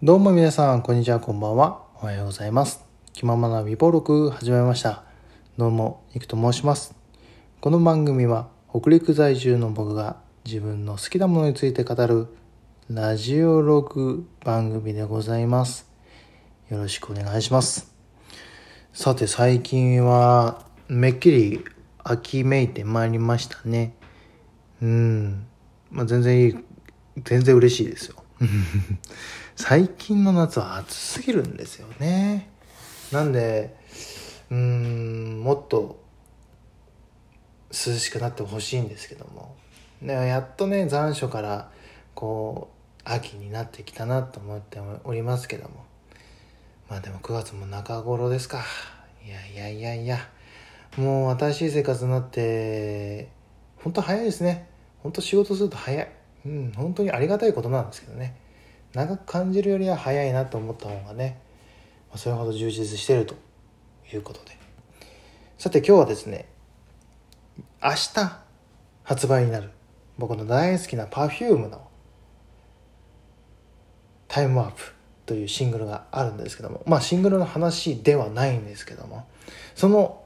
どうも皆さん、こんにちは、こんばんは。おはようございます。気ままな美登録始めました。どうも、いくと申します。この番組は、北陸在住の僕が自分の好きなものについて語るラジオログ番組でございます。よろしくお願いします。さて、最近は、めっきり秋めいてまいりましたね。うん。まあ、全然いい、全然嬉しいですよ。最近の夏は暑すぎるんですよね。なんで、うーん、もっと涼しくなってほしいんですけども。ね、やっとね、残暑から、こう、秋になってきたなと思っておりますけども。まあでも9月も中頃ですか。いやいやいやいや。もう新しい生活になって、本当早いですね。本当仕事すると早い。うん、本当にありがたいことなんですけどね。長く感じるよりは早いなと思った方がね、まあそれほど充実してるということで。さて今日はですね、明日発売になる僕の大好きな Perfume のタイムワープというシングルがあるんですけども、まあシングルの話ではないんですけども、その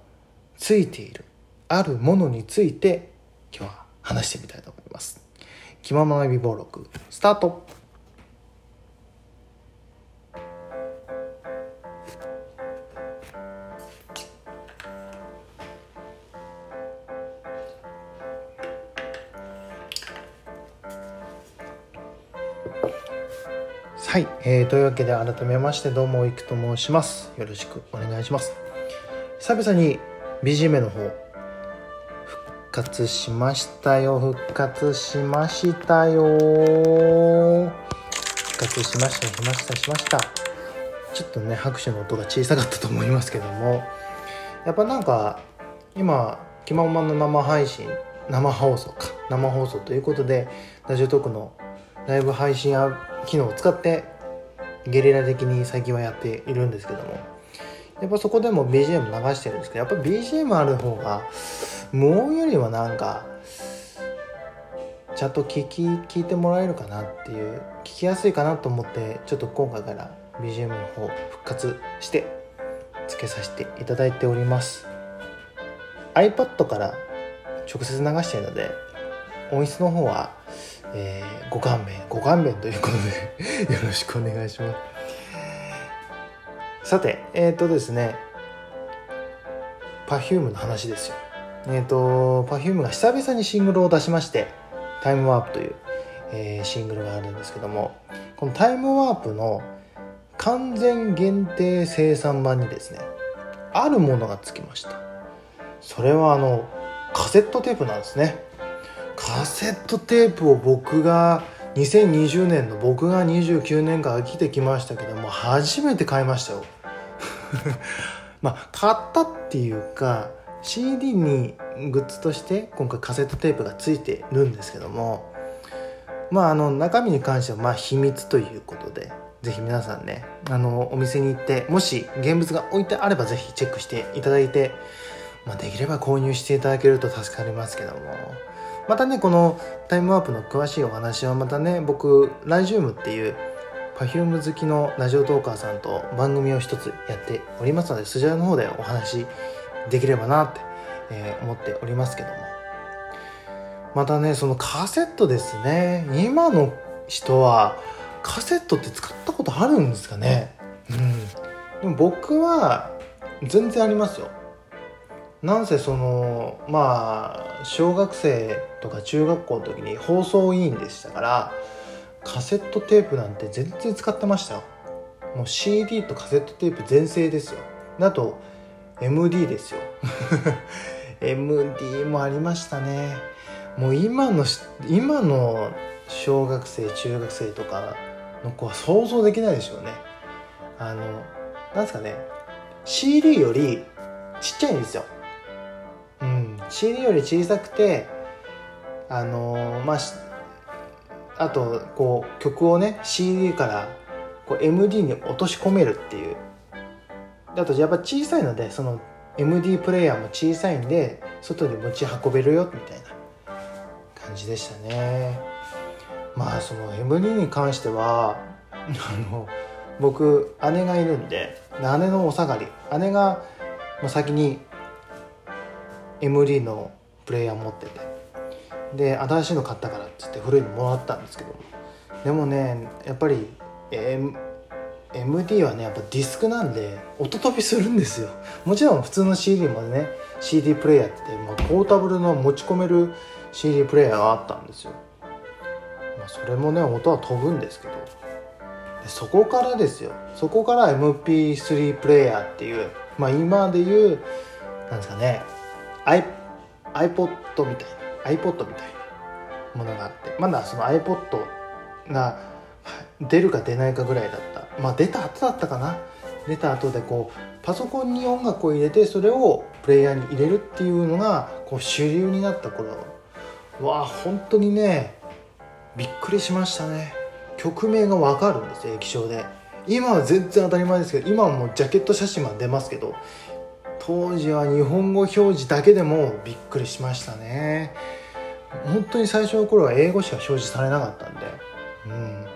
ついているあるものについて今日は話してみたいと思います。気ままな美貌録スタートはい、えー、というわけで改めましてどうもいくと申します。よろしくお願いします。久々に BGM の方復活しましたよ。復活しましたよ。復活しましたしましたしました。ちょっとね拍手の音が小さかったと思いますけども。やっぱなんか今気ままの生配信生放送か。生放送ということでラジオトークのライブ配信ア機能を使ってゲリラ的に最近はやっているんですけども。やっぱそこでも BGM 流してるんですけどやっぱ BGM ある方がもうよりはなんかちゃんと聞き聞いてもらえるかなっていう聞きやすいかなと思ってちょっと今回から BGM の方復活してつけさせていただいております。iPad から直接流してるので音質の方は、えーご勘弁ご勘弁ということで よろしくお願いします。さてえっ、ー、とですね Perfume の話ですよ。えっ、ー、と Perfume が久々にシングルを出しましてタイムワープという、えーシングルがあるんですけどもこのタイムワープの完全限定生産版にですねあるものがつきました。それはあのカセットテープなんですね。カセットテープを僕が2020年の僕が29年間生きてきましたけども初めて買いましたよ。まあ買ったっていうか CD にグッズとして今回カセットテープがついてるんですけどもまああの中身に関してはまあ秘密ということでぜひ皆さんねあのお店に行ってもし現物が置いてあればぜひチェックしていただいて、まあ、できれば購入していただけると助かりますけども。またねこのタイムワープの詳しいお話はまたね僕ラジウムっていう Perfume 好きのラジオトーカーさんと番組を一つやっておりますのでそちらの方でお話できればなって、えー思っておりますけども。またねそのカセットですね。今の人はカセットって使ったことあるんですかね。うん。でも僕は全然ありますよ。なんせそのまあ小学生とか中学校の時に放送委員でしたからカセットテープなんて全然使ってましたよ。もう CD とカセットテープ全盛ですよ。あと MD ですよ。MD もありましたね。もう今の今の小学生中学生とかの子は想像できないでしょうね。あのなんですかね。CD よりちっちゃいんですよ。CD より小さくてあのまああとこう曲をね CD からこう MD に落とし込めるっていう。あとやっぱ小さいのでその MD プレイヤーも小さいんで外で持ち運べるよみたいな。感じでしたね。まあその MD に関してはあの僕姉がいるんで姉のお下がり。姉が先に MD のプレイヤー持ってて。で新しいの買ったからっつって古いのもらったんですけど。でもねやっぱり、M、MD はねやっぱディスクなんで音飛びするんですよ。もちろん普通の CD もね CD プレイヤーって、まあ、ポータブルの持ち込める CD プレイヤーがあったんですよ、まあ、それもね音は飛ぶんですけど。そこからですよ。そこから MP3 プレイヤーっていうまあ今で言うなんですかね iPod みたいな iPod みたいなものがあってまだその iPod が出るか出ないかぐらいだった。まあ出た後だったかな。出た後でこうパソコンに音楽を入れてそれをプレイヤーに入れるっていうのがこう主流になった頃。わあ本当にねびっくりしましたね。曲名が分かるんです液晶で。今は全然当たり前ですけど今はもうジャケット写真は出ますけど当時は日本語表示だけでもびっくりしましたね。本当に最初の頃は英語しか表示されなかったんで。うん。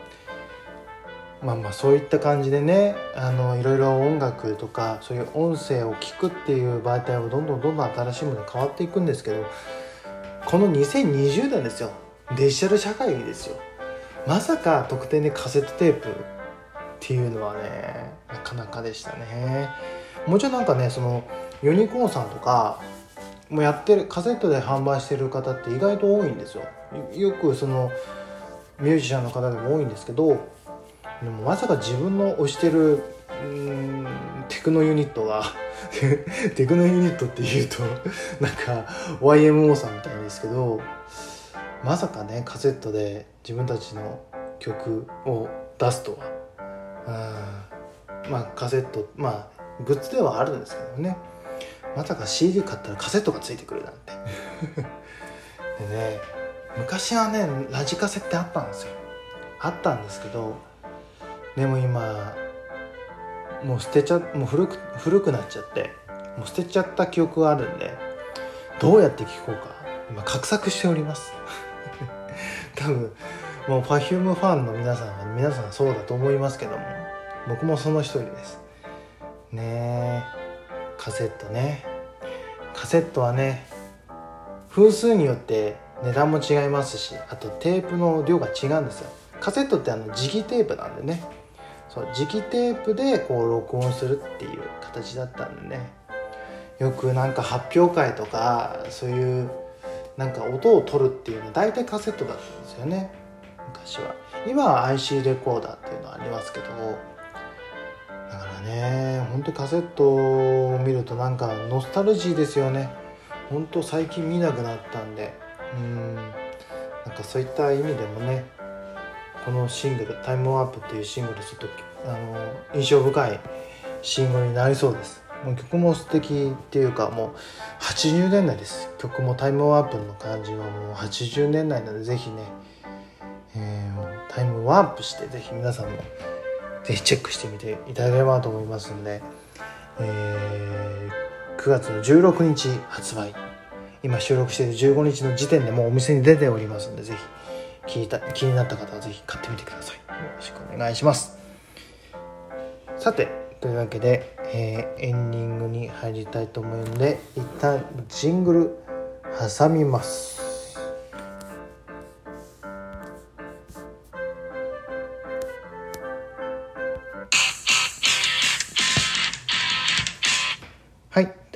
まあまあそういった感じでねあのいろいろ音楽とかそういう音声を聞くっていう媒体はどんどんどんどん新しいものに変わっていくんですけどこの2020年ですよ。デジタル社会ですよ。まさか特典でカセットテープっていうのはねなかなかでしたね。もちろんなんかねそのユニコーンさんとかもうやってるカセットで販売してる方って意外と多いんですよ。よくそのミュージシャンの方でも多いんですけどでもまさか自分の推してるうんテクノユニットが テクノユニットっていうとなんか YMO さんみたいですけどまさかねカセットで自分たちの曲を出すとは。うん。まあカセットまあグッズではあるんですけどね。まさか CD 買ったらカセットがついてくるなんて。でね昔はねラジカセってあったんですよ。あったんですけどでも今もう捨てちゃもう古く古くなっちゃってもう捨てちゃった記憶があるんでどうやって聴こうか今画策しております。多分もう Perfume ファンの皆さんは皆さんそうだと思いますけども僕もその一人です。ね。カセットね。カセットはね分数によって値段も違いますしあとテープの量が違うんですよ。カセットってあの磁気テープなんでね。そう磁気テープでこう録音するっていう形だったんでね。よくなんか発表会とかそういうなんか音を取るっていうのは大体カセットだったんですよね。昔は。今は IC レコーダーっていうのはありますけどね。ほんとカセットを見るとなんかノスタルジーですよね。ほんと最近見なくなったんで。うん。なんかそういった意味でもねこのシングル「タイムワープ」っていうシングルちょっとあの印象深いシングルになりそうです。もう曲も素敵っていうかもう80年代です。曲もタイムワープの感じはもう80年代なのでぜひね、えー、タイムワープしてぜひ皆さんもぜひチェックしてみていただければと思いますんで、えー、9月の16日発売。今収録している15日の時点でもうお店に出ておりますんでぜひ聞いた気になった方はぜひ買ってみてください。よろしくお願いします。さてというわけでえー、エンディングに入りたいと思うので一旦ジングル挟みます。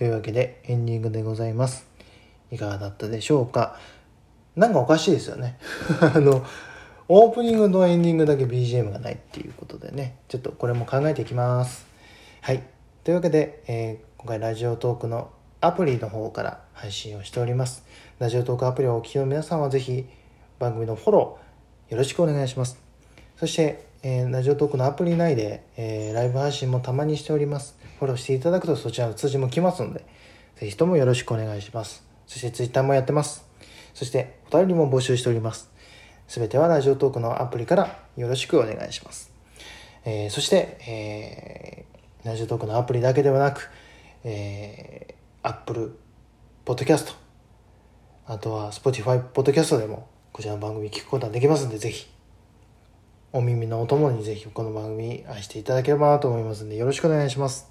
というわけでエンディングでございますいかがだったでしょうか？なんかおかしいですよね あのオープニングとエンディングだけ BGM がないっていうことでねちょっとこれも考えていきますはいというわけで、えー、今回ラジオトークのアプリの方から配信をしております。ラジオトークアプリをお聞きの皆さんはぜひ番組のフォローよろしくお願いします。そして、えー、ラジオトークのアプリ内で、えー、ライブ配信もたまにしております。フォローしていただくとそちらの通知も来ますので、ぜひともよろしくお願いします。そして Twitter もやってます。そしてお便りも募集しております。すべてはラジオトークのアプリからよろしくお願いします。えー、そして、えラジオトークのアプリだけではなく、えー、Apple Podcast、あとは Spotify Podcast でもこちらの番組聞くことができますので、ぜひお耳のお供にぜひこの番組愛していただければなと思いますんでよろしくお願いします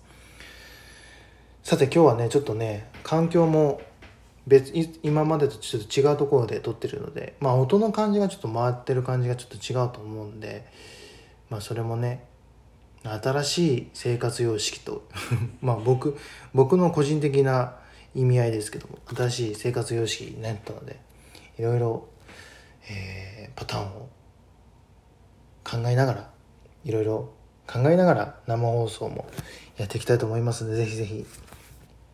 さて今日はねちょっとね環境も別今までとちょっと違うところで撮ってるのでまあ音の感じがちょっと回ってる感じがちょっと違うと思うんでまあそれもね新しい生活様式と まあ僕僕の個人的な意味合いですけども新しい生活様式になったのでいろいろ、えー、パターンを考えながらいろいろ考えながら生放送もやっていきたいと思いますのでぜひぜひ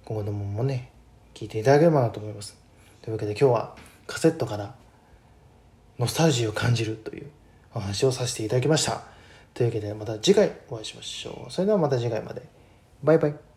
今後ともね聞いていただければなと思います。というわけで今日はカセットからノスタルジーを感じるというお話をさせていただきました。というわけでまた次回お会いしましょう。それではまた次回まで。バイバイ。